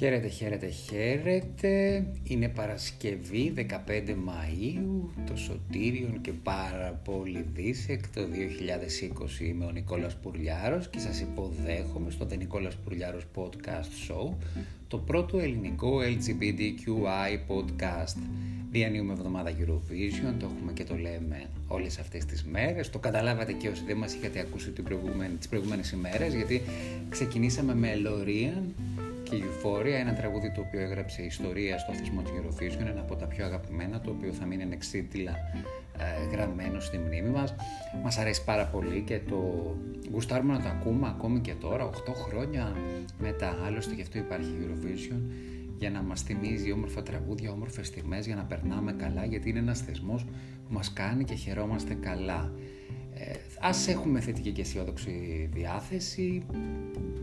Χαίρετε, χαίρετε, χαίρετε. Είναι Παρασκευή 15 Μαΐου, το Σωτήριον και πάρα πολύ δίσεκτο 2020. Είμαι ο Νικόλας Πουρλιάρος και σας υποδέχομαι στο The Νικόλας Πουρλιάρος Podcast Show, το πρώτο ελληνικό LGBTQI podcast. Διανύουμε εβδομάδα Eurovision, το έχουμε και το λέμε όλες αυτές τις μέρες. Το καταλάβατε και όσοι δεν μας είχατε ακούσει τις προηγούμενες ημέρες, γιατί ξεκινήσαμε με Loreen και Euphoria, ένα τραγούδι το οποίο έγραψε ιστορία στο θεσμό του Eurovision, ένα από τα πιο αγαπημένα, το οποίο θα μείνει ανεξίτηλα ε, γραμμένο στη μνήμη μας. Μας αρέσει πάρα πολύ και το γουστάρουμε να το ακούμε ακόμη και τώρα, 8 χρόνια μετά. Άλλωστε γι' αυτό υπάρχει Eurovision, για να μας θυμίζει όμορφα τραγούδια, όμορφες στιγμές, για να περνάμε καλά, γιατί είναι ένας θεσμός που μας κάνει και χαιρόμαστε καλά. Ε, ας έχουμε θετική και αισιόδοξη διάθεση,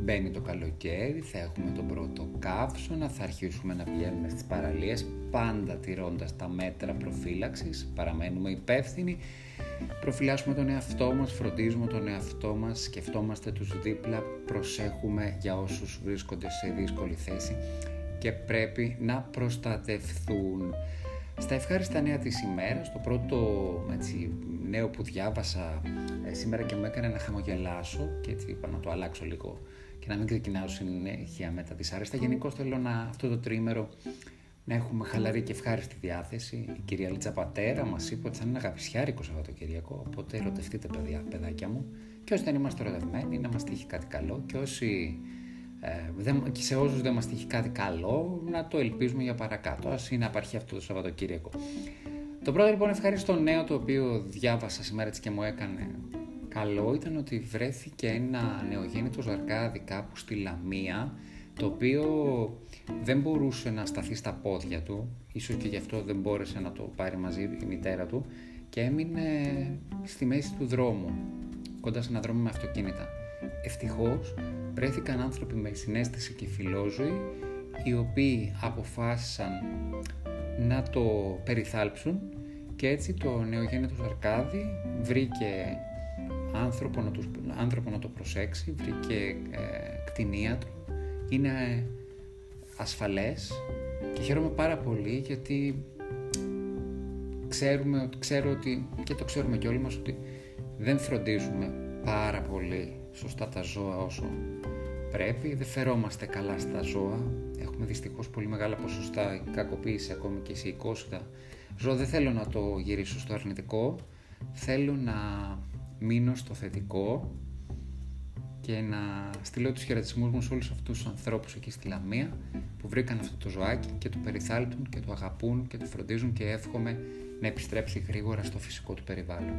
μπαίνει το καλοκαίρι, θα έχουμε τον πρώτο καύσωνα, θα αρχίσουμε να πηγαίνουμε στις παραλίες, πάντα τηρώντας τα μέτρα προφύλαξης, παραμένουμε υπεύθυνοι, προφυλάσσουμε τον εαυτό μας, φροντίζουμε τον εαυτό μας, σκεφτόμαστε τους δίπλα, προσέχουμε για όσους βρίσκονται σε δύσκολη θέση και πρέπει να προστατευθούν. Στα ευχάριστα νέα της ημέρας, το πρώτο έτσι, νέο που διάβασα ε, σήμερα και μου έκανε να χαμογελάσω και έτσι είπα να το αλλάξω λίγο και να μην ξεκινάω συνέχεια με τα δυσάρεστα. Γενικώς θέλω να, αυτό το τρίμερο να έχουμε χαλαρή και ευχάριστη διάθεση. Η κυρία Λίτσα Πατέρα μας είπε ότι θα είναι αγαπησιάρικο Σαββατοκυριακό. Οπότε ερωτευτείτε, παιδιά, παιδάκια μου. Και όσοι δεν είμαστε ερωτευμένοι, να μας τύχει κάτι καλό. Και όσοι ε, και σε όσους δεν μας τύχει κάτι καλό να το ελπίζουμε για παρακάτω. Ας είναι απαρχή αυτό το Σαββατοκύριακο. Το πρώτο λοιπόν ευχαριστώ νέο το οποίο διάβασα σήμερα έτσι και μου έκανε καλό ήταν ότι βρέθηκε ένα νεογέννητο ζαρκάδι κάπου στη Λαμία το οποίο δεν μπορούσε να σταθεί στα πόδια του. Ίσως και γι' αυτό δεν μπόρεσε να το πάρει μαζί η μητέρα του και έμεινε στη μέση του δρόμου κοντά σε ένα δρόμο με αυτοκίνητα ευτυχώς βρέθηκαν άνθρωποι με συνέστηση και φιλόζωη οι οποίοι αποφάσισαν να το περιθάλψουν και έτσι το νεογέννητο Αρκάδη βρήκε άνθρωπο να, τους, άνθρωπο να το προσέξει, βρήκε ε, κτηνίατρο, είναι ασφαλές και χαίρομαι πάρα πολύ γιατί ξέρουμε, ξέρω ότι, και το ξέρουμε και όλοι μας ότι δεν φροντίζουμε πάρα πολύ σωστά τα ζώα όσο πρέπει, δεν φερόμαστε καλά στα ζώα, έχουμε δυστυχώς πολύ μεγάλα ποσοστά κακοποίηση ακόμη και σε οικόσιτα ζώα. Δεν θέλω να το γυρίσω στο αρνητικό, θέλω να μείνω στο θετικό και να στείλω τους χαιρετισμούς μου σε όλους αυτούς τους ανθρώπους εκεί στη Λαμία που βρήκαν αυτό το ζωάκι και το περιθάλπτουν και το αγαπούν και το φροντίζουν και εύχομαι να επιστρέψει γρήγορα στο φυσικό του περιβάλλον.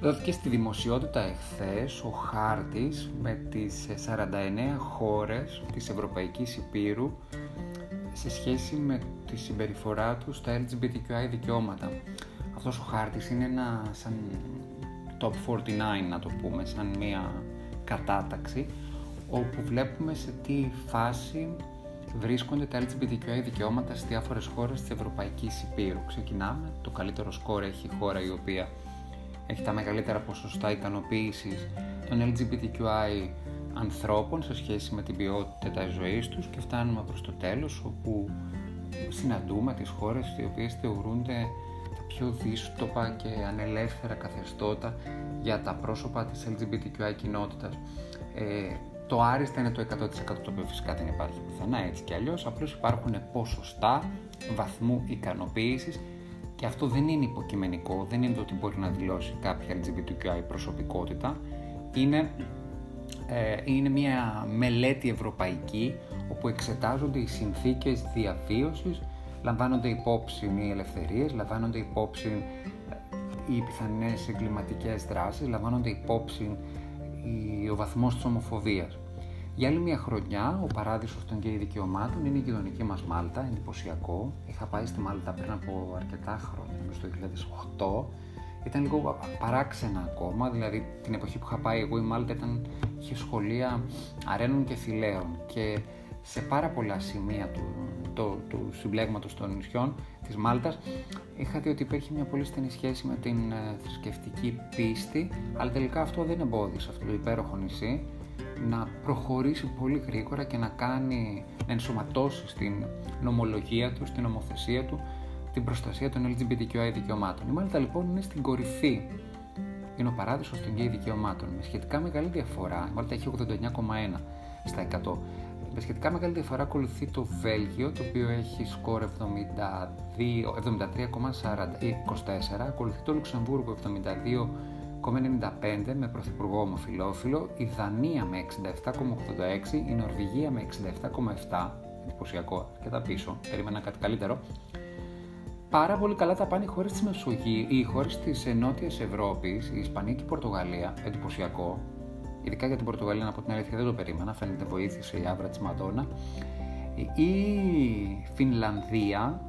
Δόθηκε στη δημοσιότητα εχθές ο χάρτης με τις 49 χώρες της Ευρωπαϊκής Υπήρου σε σχέση με τη συμπεριφορά τους στα LGBTQI δικαιώματα. Αυτός ο χάρτης είναι ένα σαν top 49 να το πούμε, σαν μια κατάταξη όπου βλέπουμε σε τι φάση βρίσκονται τα LGBTQI δικαιώματα στις διάφορες χώρες της Ευρωπαϊκής Υπήρου. Ξεκινάμε, το καλύτερο σκόρ έχει η χώρα η οποία έχει τα μεγαλύτερα ποσοστά ικανοποίησης των LGBTQI ανθρώπων σε σχέση με την ποιότητα της ζωής τους και φτάνουμε προς το τέλος όπου συναντούμε τις χώρες οι οποίες θεωρούνται τα πιο δύστοπα και ανελεύθερα καθεστώτα για τα πρόσωπα της LGBTQI κοινότητας. Ε, το άριστα είναι το 100% το οποίο φυσικά δεν υπάρχει πουθενά έτσι κι αλλιώς, απλώς υπάρχουν ποσοστά βαθμού ικανοποίησης και αυτό δεν είναι υποκειμενικό, δεν είναι το ότι μπορεί να δηλώσει κάποια LGBTQI προσωπικότητα. Είναι, ε, είναι μια μελέτη ευρωπαϊκή όπου εξετάζονται οι συνθήκες διαβίωσης, λαμβάνονται υπόψη οι ελευθερίες, λαμβάνονται υπόψη ε, οι πιθανές εγκληματικές δράσεις, λαμβάνονται υπόψη ο βαθμός της ομοφοβίας. Για άλλη μια χρονιά, ο παράδεισος των γκέι δικαιωμάτων είναι η γειτονική μας Μάλτα, εντυπωσιακό. Είχα πάει στη Μάλτα πριν από αρκετά χρόνια, νομίζω το 2008. Ήταν λίγο παράξενα ακόμα, δηλαδή την εποχή που είχα πάει εγώ η Μάλτα ήταν, είχε σχολεία αρένων και φιλέων και σε πάρα πολλά σημεία του, το, του συμπλέγματος των νησιών της Μάλτας είχα δει ότι υπήρχε μια πολύ στενή σχέση με την ε, θρησκευτική πίστη αλλά τελικά αυτό δεν εμπόδισε αυτό το υπέροχο νησί να προχωρήσει πολύ γρήγορα και να κάνει, να ενσωματώσει στην νομολογία του, στην νομοθεσία του την προστασία των LGBTQI δικαιωμάτων. Η Μάλτα λοιπόν είναι στην κορυφή. Είναι ο παράδεισος των γκέι δικαιωμάτων. Με σχετικά μεγάλη διαφορά, η Μάλτα έχει 89,1 στα 100. Με σχετικά μεγάλη διαφορά ακολουθεί το Βέλγιο, το οποίο έχει σκορ 73,24, ακολουθεί το Λουξεμβούργο 72,95 με πρωθυπουργό ομοφιλόφιλο, η Δανία με 67,86, η Νορβηγία με 67,7, εντυπωσιακό, και τα πίσω, περίμενα κάτι καλύτερο, πάρα πολύ καλά τα πάνε οι χώρες της Μεσογείου, οι χώρες της Νότιας Ευρώπης, η Ισπανία και η Πορτογαλία. Εντυπωσιακό. Ειδικά για την Πορτογαλία, να πω την αλήθεια, δεν το περίμενα. Φαίνεται βοήθησε η άβρα της Μαντόνα. Η Φινλανδία,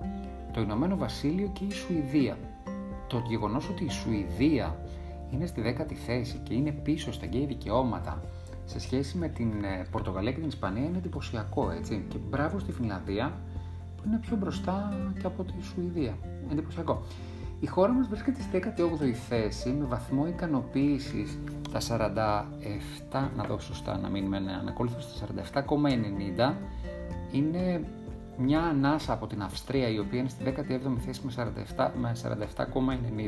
το Ηνωμένο Βασίλειο και η Σουηδία. Το γεγονός ότι η Σουηδία είναι στη δέκατη θέση και είναι πίσω στα γκέι δικαιώματα σε σχέση με την ε, Πορτογαλία και την Ισπανία είναι εντυπωσιακό έτσι. Και μπράβο στη Φινλανδία που είναι πιο μπροστά και από τη Σουηδία. Εντυπωσιακό. Η χώρα μας βρίσκεται στη 18η θέση με βαθμό ικανοποίησης τα 47, να δω σωστά να μείνουμε ανακόλουθος στα 47,90 είναι μια ανάσα από την Αυστρία η οποία είναι στη 17η θέση με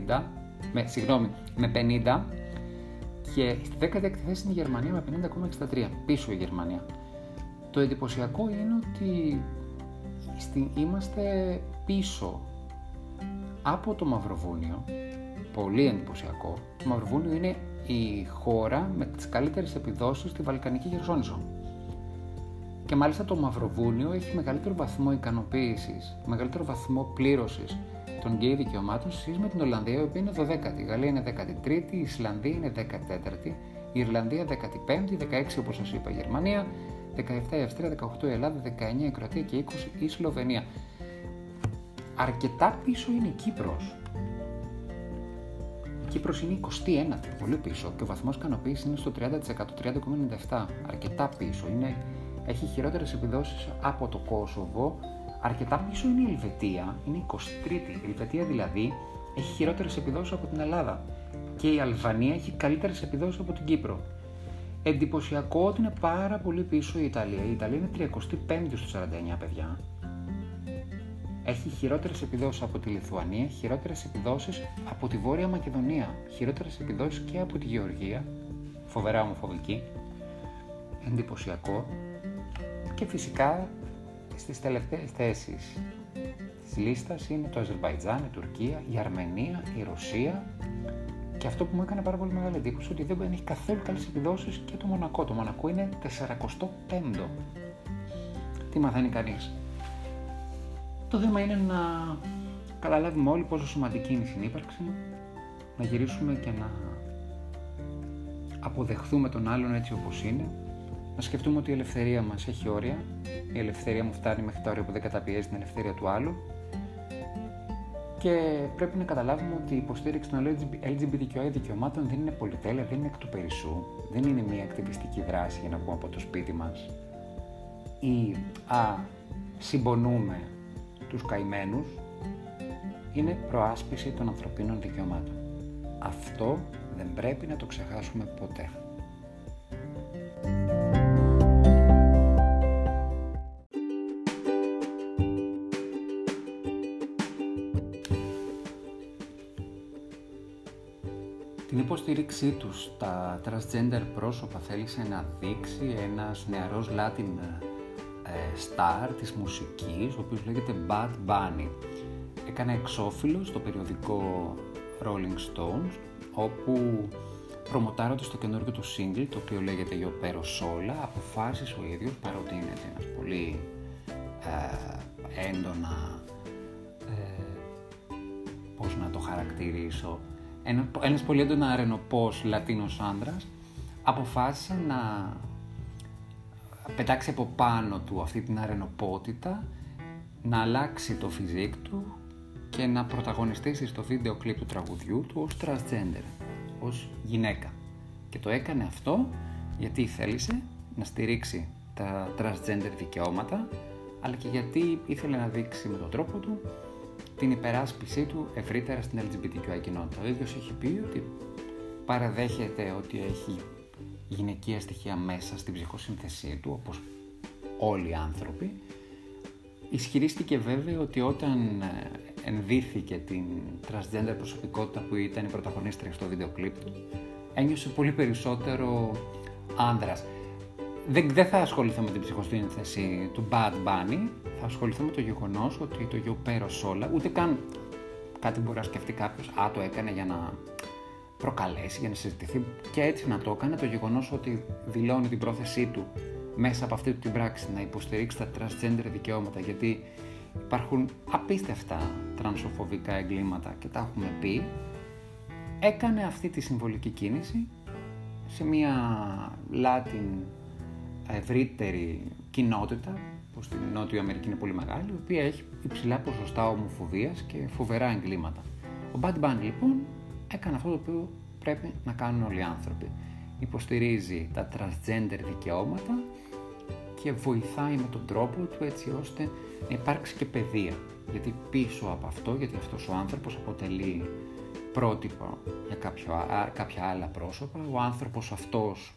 47,90 με 47, με, συγγνώμη, με 50 και στη 16η θέση είναι η Γερμανία με 50,63 πίσω η Γερμανία. Το εντυπωσιακό είναι ότι είμαστε πίσω από το Μαυροβούνιο, πολύ εντυπωσιακό. Το Μαυροβούνιο είναι η χώρα με τις καλύτερες επιδόσεις στη Βαλκανική Χερσόνησο. Και μάλιστα το Μαυροβούνιο έχει μεγαλύτερο βαθμό ικανοποίησης, μεγαλύτερο βαθμό πλήρωσης των γκέι δικαιωμάτων σε σχέση με την Ολλανδία, η οποία είναι 12η. Η Γαλλία είναι 13η, η Ισλανδία είναι 14η, η Ιρλανδία 15η, 16 όπως σας είπα η Γερμανία, 17 η Αυστρία, 18 η Ελλάδα, 19 η Κροατία και 20 η Σλοβενία. Αρκετά πίσω είναι η Κύπρος. Η Κύπρος είναι 21η, πολύ πίσω και ο βαθμός ικανοποίησης είναι στο 30%, 30,97. Αρκετά πίσω. Είναι, έχει χειρότερες επιδόσεις από το Κόσοβο. Αρκετά πίσω είναι η Ελβετία, είναι 23η. Η Ελβετία δηλαδή έχει χειρότερες επιδόσεις από την Ελλάδα. Και η Αλβανία έχει καλύτερες επιδόσεις από την Κύπρο. Εντυπωσιακό ότι είναι πάρα πολύ πίσω η Ιταλία. Η Ιταλία είναι 35η στου 49 παιδιά. Έχει χειρότερες επιδόσεις από τη Λιθουανία, χειρότερες επιδόσεις από τη Βόρεια Μακεδονία, χειρότερες επιδόσεις και από τη Γεωργία, φοβερά ομοφοβική, εντυπωσιακό και φυσικά στις τελευταίες θέσεις της λίστας είναι το Αζερβαϊτζάν, η Τουρκία, η Αρμενία, η Ρωσία και αυτό που μου έκανε πάρα πολύ μεγάλη εντύπωση ότι δεν έχει καθόλου καλές επιδόσεις και το Μονακό. Το Μονακό είναι 45ο. Τι μαθαίνει κανείς; Το θέμα είναι να καταλάβουμε όλοι πόσο σημαντική είναι η συνύπαρξη, να γυρίσουμε και να αποδεχθούμε τον άλλον έτσι όπως είναι, να σκεφτούμε ότι η ελευθερία μας έχει όρια, η ελευθερία μου φτάνει μέχρι τα όρια που δεν καταπιέζει την ελευθερία του άλλου και πρέπει να καταλάβουμε ότι η υποστήριξη των LGBTQI δικαιωμάτων δεν είναι πολυτέλεια, δεν είναι εκ του περισσού, δεν είναι μια ακτιβιστική δράση για να πούμε από το σπίτι μας ή α, συμπονούμε τους καημένους, είναι προάσπιση των ανθρωπίνων δικαιωμάτων. Αυτό δεν πρέπει να το ξεχάσουμε ποτέ. Υποστήριξή τους στα transgender πρόσωπα θέλησε να δείξει ένας νεαρός Latin ε, star της μουσικής, ο οποίος λέγεται Bad Bunny. Έκανε εξώφυλλο στο περιοδικό Rolling Stones, όπου προμοτάροντας το καινούργιο του single, το οποίο λέγεται Yo Pero Sola, αποφάσισε ο ίδιος, παρότι είναι ένας πολύ ε, έντονα, ε, πώς να το χαρακτηρίσω, ένα, ένας πολύ έντονα αρενοπός Λατίνος άνδρας αποφάσισε να πετάξει από πάνω του αυτή την αρενοπότητα να αλλάξει το φιζίκ του και να πρωταγωνιστήσει στο βίντεο κλιπ του τραγουδιού του ως transgender, ως γυναίκα. Και το έκανε αυτό γιατί θέλησε να στηρίξει τα transgender δικαιώματα, αλλά και γιατί ήθελε να δείξει με τον τρόπο του την υπεράσπιση του ευρύτερα στην LGBTQI κοινότητα. Ο ίδιος έχει πει ότι παραδέχεται ότι έχει γυναικεία στοιχεία μέσα στην ψυχοσύνθεσή του, όπως όλοι οι άνθρωποι. Ισχυρίστηκε βέβαια ότι όταν ε, ενδύθηκε την transgender προσωπικότητα που ήταν η πρωταγωνίστρια στο βίντεο κλιπ του, ένιωσε πολύ περισσότερο άνδρας. Δεν, δεν θα ασχοληθώ με την ψυχοσύνθεση του Bad Bunny, θα ασχοληθώ με το γεγονός ότι το Γιωπέρο Σόλα, ούτε καν κάτι μπορεί να σκεφτεί κάποιος, Α, το έκανε για να προκαλέσει, για να συζητηθεί και έτσι να το έκανε. Το γεγονός ότι δηλώνει την πρόθεσή του μέσα από αυτή την πράξη να υποστηρίξει τα transgender δικαιώματα, γιατί υπάρχουν απίστευτα τρανσοφοβικά εγκλήματα και τα έχουμε πει, έκανε αυτή τη συμβολική κίνηση σε μια Latin ευρύτερη κοινότητα που στην Νότια Αμερική είναι πολύ μεγάλη, η οποία έχει υψηλά ποσοστά ομοφοβίας και φοβερά εγκλήματα. Ο Bad Bunny λοιπόν έκανε αυτό το οποίο πρέπει να κάνουν όλοι οι άνθρωποι. Υποστηρίζει τα transgender δικαιώματα και βοηθάει με τον τρόπο του έτσι ώστε να υπάρξει και παιδεία. Γιατί πίσω από αυτό, γιατί αυτός ο άνθρωπος αποτελεί πρότυπο για κάποιο, κάποια άλλα πρόσωπα, ο άνθρωπος αυτός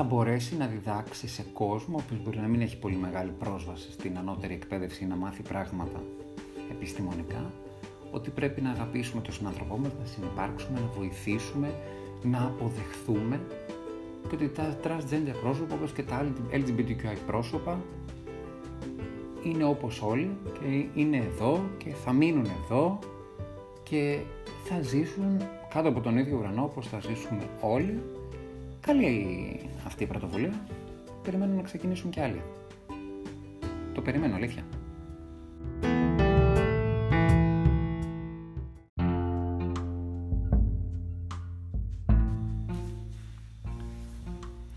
θα μπορέσει να διδάξει σε κόσμο, ο οποίος μπορεί να μην έχει πολύ μεγάλη πρόσβαση στην ανώτερη εκπαίδευση ή να μάθει πράγματα επιστημονικά, ότι πρέπει να αγαπήσουμε τον συνάνθρωπό μας, να συνεπάρξουμε, να βοηθήσουμε, να αποδεχθούμε και ότι τα transgender πρόσωπα όπως και τα LGBTQI πρόσωπα είναι όπως όλοι και είναι εδώ και θα μείνουν εδώ και θα ζήσουν κάτω από τον ίδιο ουρανό όπως θα ζήσουμε όλοι. Καλή αυτή η πρωτοβουλία. Περιμένω να ξεκινήσουν και άλλοι. Το περιμένω, αλήθεια.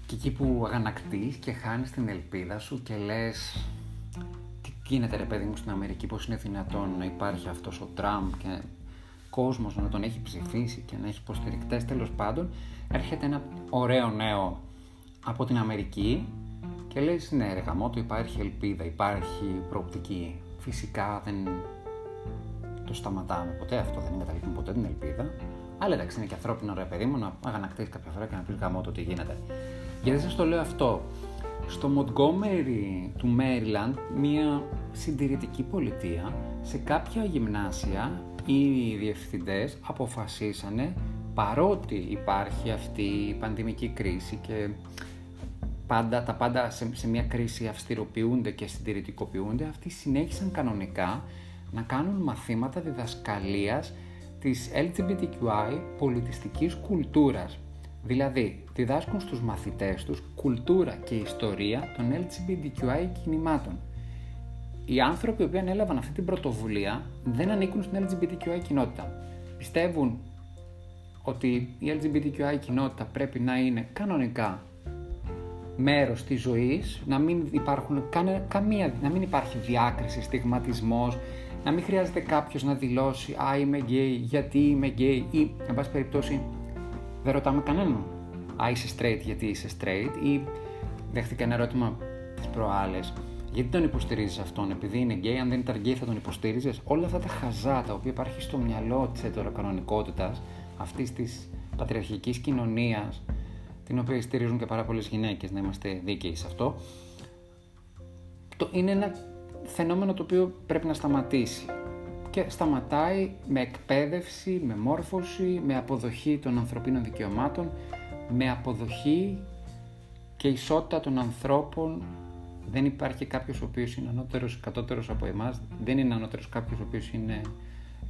Και εκεί που αγανακτείς και χάνεις την ελπίδα σου και λες τι γίνεται ρε παιδί μου στην Αμερική, πώς είναι δυνατόν να υπάρχει αυτός ο Τραμπ και κόσμος να τον έχει ψηφίσει και να έχει υποστηρικτές τέλος πάντων, έρχεται ένα ωραίο νέο από την Αμερική και λες ναι ρε γαμώτο υπάρχει ελπίδα, υπάρχει προοπτική. Φυσικά δεν το σταματάμε ποτέ αυτό, δεν εγκαταλείπουμε ποτέ την ελπίδα. Αλλά εντάξει είναι και ανθρώπινο ρε παιδί μου να αγανακτήσεις κάποια φορά και να πεις γαμώτο τι γίνεται. Γιατί σας το λέω αυτό, στο Montgomery του Maryland, μια συντηρητική πολιτεία, σε κάποια γυμνάσια οι διευθυντές αποφασίσανε παρότι υπάρχει αυτή η πανδημική κρίση και πάντα, τα πάντα σε, μια κρίση αυστηροποιούνται και συντηρητικοποιούνται, αυτοί συνέχισαν κανονικά να κάνουν μαθήματα διδασκαλίας της LGBTQI πολιτιστικής κουλτούρας. Δηλαδή, διδάσκουν στους μαθητές τους κουλτούρα και ιστορία των LGBTQI κινημάτων. Οι άνθρωποι που ανέλαβαν αυτή την πρωτοβουλία δεν ανήκουν στην LGBTQI κοινότητα. Πιστεύουν ότι η LGBTQI κοινότητα πρέπει να είναι κανονικά μέρος της ζωής, να μην, υπάρχουν, καμία, να μην υπάρχει διάκριση, στιγματισμός, να μην χρειάζεται κάποιος να δηλώσει «Α, είμαι γκέι, γιατί είμαι γκέι» ή, εν πάση περιπτώσει, δεν ρωτάμε κανέναν «Α, είσαι straight, γιατί είσαι straight» ή δέχτηκα ένα ερώτημα τις προάλλες γιατί τον υποστηρίζεις αυτόν, επειδή είναι γκέι, αν δεν ήταν γκέι θα τον υποστήριζες; Όλα αυτά τα χαζά τα οποία υπάρχει στο μυαλό της ετεροκανονικότητας, αυτής της πατριαρχικής κοινωνίας, την οποία στηρίζουν και πάρα πολλές γυναίκες, να είμαστε δίκαιοι σε αυτό, το, είναι ένα φαινόμενο το οποίο πρέπει να σταματήσει. Και σταματάει με εκπαίδευση, με μόρφωση, με αποδοχή των ανθρωπίνων δικαιωμάτων, με αποδοχή και ισότητα των ανθρώπων δεν υπάρχει κάποιος ο οποίος είναι ανώτερος, κατώτερος από εμάς. Δεν είναι ανώτερος κάποιος ο οποίος είναι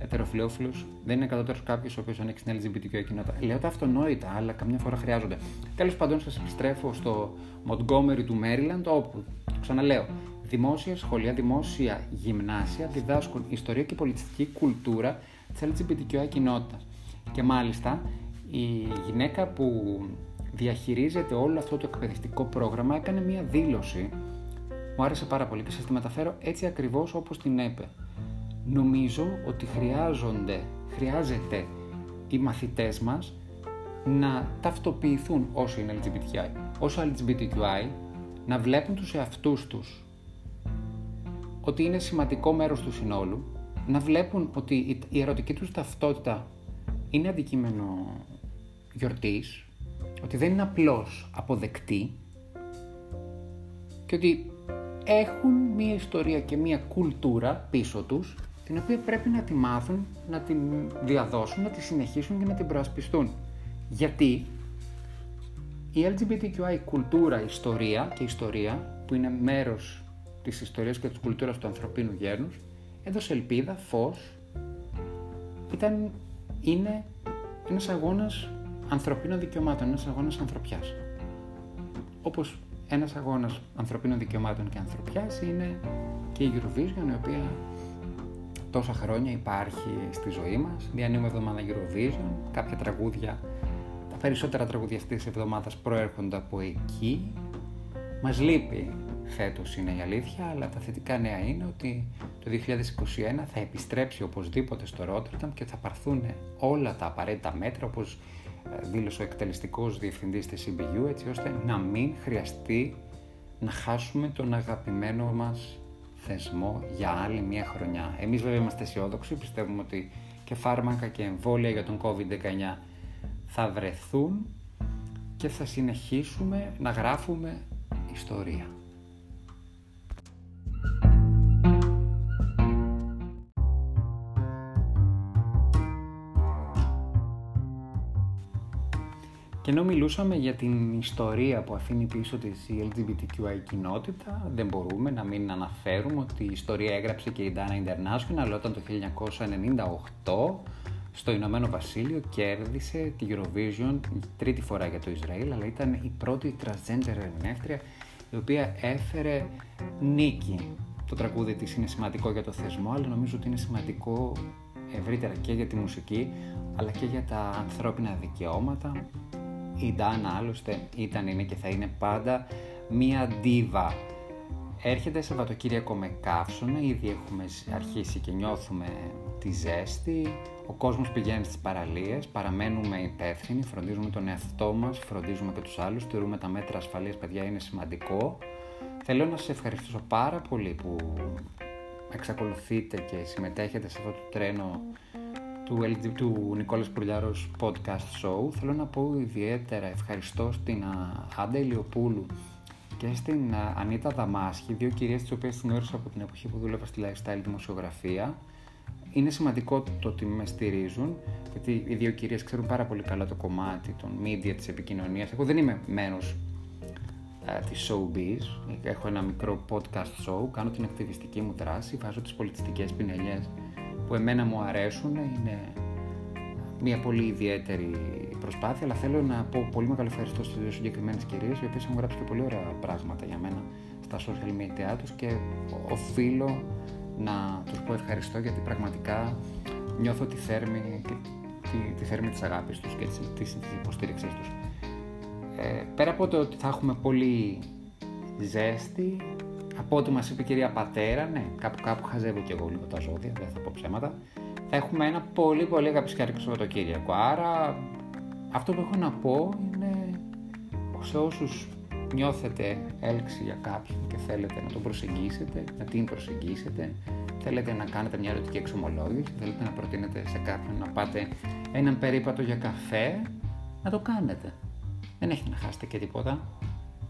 ετεροφιλόφιλο. Δεν είναι κατώτερο κάποιος ο οποίος ανήκει στην LGBTQ κοινότητα. Λέω τα αυτονόητα, αλλά καμιά φορά χρειάζονται. Τέλος πάντων, σας επιστρέφω στο Montgomery του Maryland, όπου, ξαναλέω, δημόσια σχολεία, δημόσια γυμνάσια διδάσκουν ιστορία και πολιτιστική κουλτούρα της LGBTQ κοινότητας. Και μάλιστα η γυναίκα που διαχειρίζεται όλο αυτό το εκπαιδευτικό πρόγραμμα έκανε μία δήλωση μου άρεσε πάρα πολύ και σας τη μεταφέρω έτσι ακριβώς όπως την έπε. Νομίζω ότι χρειάζονται, χρειάζεται οι μαθητές μας να ταυτοποιηθούν όσο είναι LGBTI. Όσο LGBTQI να βλέπουν τους εαυτούς τους ότι είναι σημαντικό μέρος του συνόλου, να βλέπουν ότι η ερωτική τους ταυτότητα είναι αντικείμενο γιορτής, ότι δεν είναι απλώς αποδεκτή και ότι έχουν μία ιστορία και μία κουλτούρα πίσω τους την οποία πρέπει να τη μάθουν, να την διαδώσουν, να τη συνεχίσουν και να την προασπιστούν. Γιατί η LGBTQI κουλτούρα, ιστορία και ιστορία που είναι μέρος της ιστορίας και της κουλτούρας του ανθρωπίνου γέρνους έδωσε ελπίδα, φως, ήταν, είναι ένας αγώνας ανθρωπίνων δικαιωμάτων, ένας αγώνας ανθρωπιάς. Όπως ένας αγώνας ανθρωπίνων δικαιωμάτων και ανθρωπιάς είναι και η Eurovision, η οποία τόσα χρόνια υπάρχει στη ζωή μας. Μια νέα εβδομάδα Eurovision, κάποια τραγούδια, τα περισσότερα τραγούδια αυτής της εβδομάδας προέρχονται από εκεί. Μας λείπει φέτος είναι η αλήθεια, αλλά τα θετικά νέα είναι ότι το 2021 θα επιστρέψει οπωσδήποτε στο Ρότερνταμ και θα πάρθουν όλα τα απαραίτητα μέτρα όπως ε, δήλωσε ο εκτελεστικός διευθυντής της CBU έτσι ώστε να μην χρειαστεί να χάσουμε τον αγαπημένο μας θεσμό για άλλη μια χρονιά. Εμείς βέβαια είμαστε αισιόδοξοι, πιστεύουμε ότι και φάρμακα και εμβόλια για τον COVID-19 θα βρεθούν και θα συνεχίσουμε να γράφουμε ιστορία. Και ενώ μιλούσαμε για την ιστορία που αφήνει πίσω της η LGBTQI κοινότητα, δεν μπορούμε να μην αναφέρουμε ότι η ιστορία έγραψε και η Dana International όταν το 1998 στο Ηνωμένο Βασίλειο κέρδισε τη Eurovision τρίτη φορά για το Ισραήλ, αλλά ήταν η πρώτη transgender ερμηνεύτρια η οποία έφερε νίκη. Το τραγούδι της είναι σημαντικό για το θεσμό, αλλά νομίζω ότι είναι σημαντικό ευρύτερα και για τη μουσική, αλλά και για τα ανθρώπινα δικαιώματα η Ντάνα άλλωστε ήταν, είναι και θα είναι πάντα μία ντίβα. Έρχεται Σαββατοκύριακο με καύσωνα, ήδη έχουμε αρχίσει και νιώθουμε τη ζέστη. Ο κόσμος πηγαίνει στις παραλίες, παραμένουμε υπεύθυνοι, φροντίζουμε τον εαυτό μας, φροντίζουμε και τους άλλους, τηρούμε τα μέτρα ασφαλείας, παιδιά, είναι σημαντικό. Θέλω να σας ευχαριστήσω πάρα πολύ που εξακολουθείτε και συμμετέχετε σε αυτό το τρένο του, LG, του Νικόλας Πουρλιάρος podcast show θέλω να πω ιδιαίτερα ευχαριστώ στην Άντα Ηλιοπούλου και στην Ανίτα Δαμάσχη, δύο κυρίες τις οποίες γνώρισα από την εποχή που δούλευα στη lifestyle δημοσιογραφία. Είναι σημαντικό το ότι με στηρίζουν, γιατί οι δύο κυρίες ξέρουν πάρα πολύ καλά το κομμάτι των media, της επικοινωνίας. Εγώ δεν είμαι μέρος της showbiz, έχω ένα μικρό podcast show, κάνω την ακτιβιστική μου δράση, βάζω τις πολιτιστικές πινελιές που εμένα μου αρέσουν, είναι μια πολύ ιδιαίτερη προσπάθεια, αλλά θέλω να πω πολύ μεγάλο ευχαριστώ στις δύο συγκεκριμένες κυρίες, οι οποίες έχουν γράψει και πολύ ωραία πράγματα για μένα στα social media τους και οφείλω να τους πω ευχαριστώ γιατί πραγματικά νιώθω τη θέρμη, τη, τη θέρμη της αγάπης τους και της, της, της υποστήριξής τους. Ε, πέρα από το ότι θα έχουμε πολύ ζέστη, από ό,τι μας είπε η κυρία Πατέρα, ναι, κάπου κάπου χαζεύω και εγώ λίγο τα ζώδια, δεν θα πω ψέματα, θα έχουμε ένα πολύ πολύ αγαπησιάρικο Σαββατοκύριακο. Άρα αυτό που έχω να πω είναι σε όσους νιώθετε έλξη για κάποιον και θέλετε να τον προσεγγίσετε, να την προσεγγίσετε, θέλετε να κάνετε μια ερωτική εξομολόγηση, θέλετε να προτείνετε σε κάποιον να πάτε έναν περίπατο για καφέ, να το κάνετε. Δεν έχετε να χάσετε και τίποτα.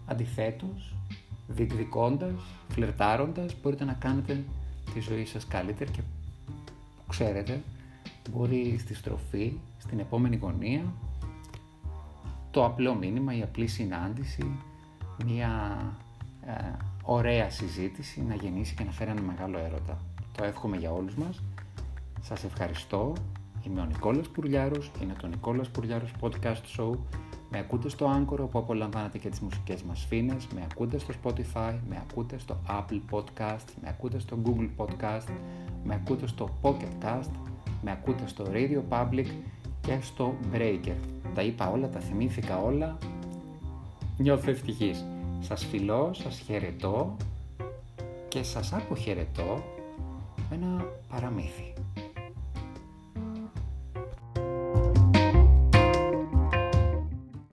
Αντιθέτως, διεκδικώντας, φλερτάροντας, μπορείτε να κάνετε τη ζωή σας καλύτερη και ξέρετε, μπορεί στη στροφή, στην επόμενη γωνία, το απλό μήνυμα, η απλή συνάντηση, μια ε, ωραία συζήτηση να γεννήσει και να φέρει ένα μεγάλο έρωτα. Το εύχομαι για όλους μας. Σας ευχαριστώ. Είμαι ο Νικόλας Πουρλιάρος, είναι το Νικόλας Πουρλιάρος Podcast Show με ακούτε στο Anchor όπου απολαμβάνετε και τις μουσικές μας φίνες, με ακούτε στο Spotify, με ακούτε στο Apple Podcast, με ακούτε στο Google Podcast, με ακούτε στο Pocket Cast, με ακούτε στο Radio Public και στο Breaker. Τα είπα όλα, τα θυμήθηκα όλα, νιώθω ευτυχής. Σας φιλώ, σας χαιρετώ και σας αποχαιρετώ με ένα παραμύθι.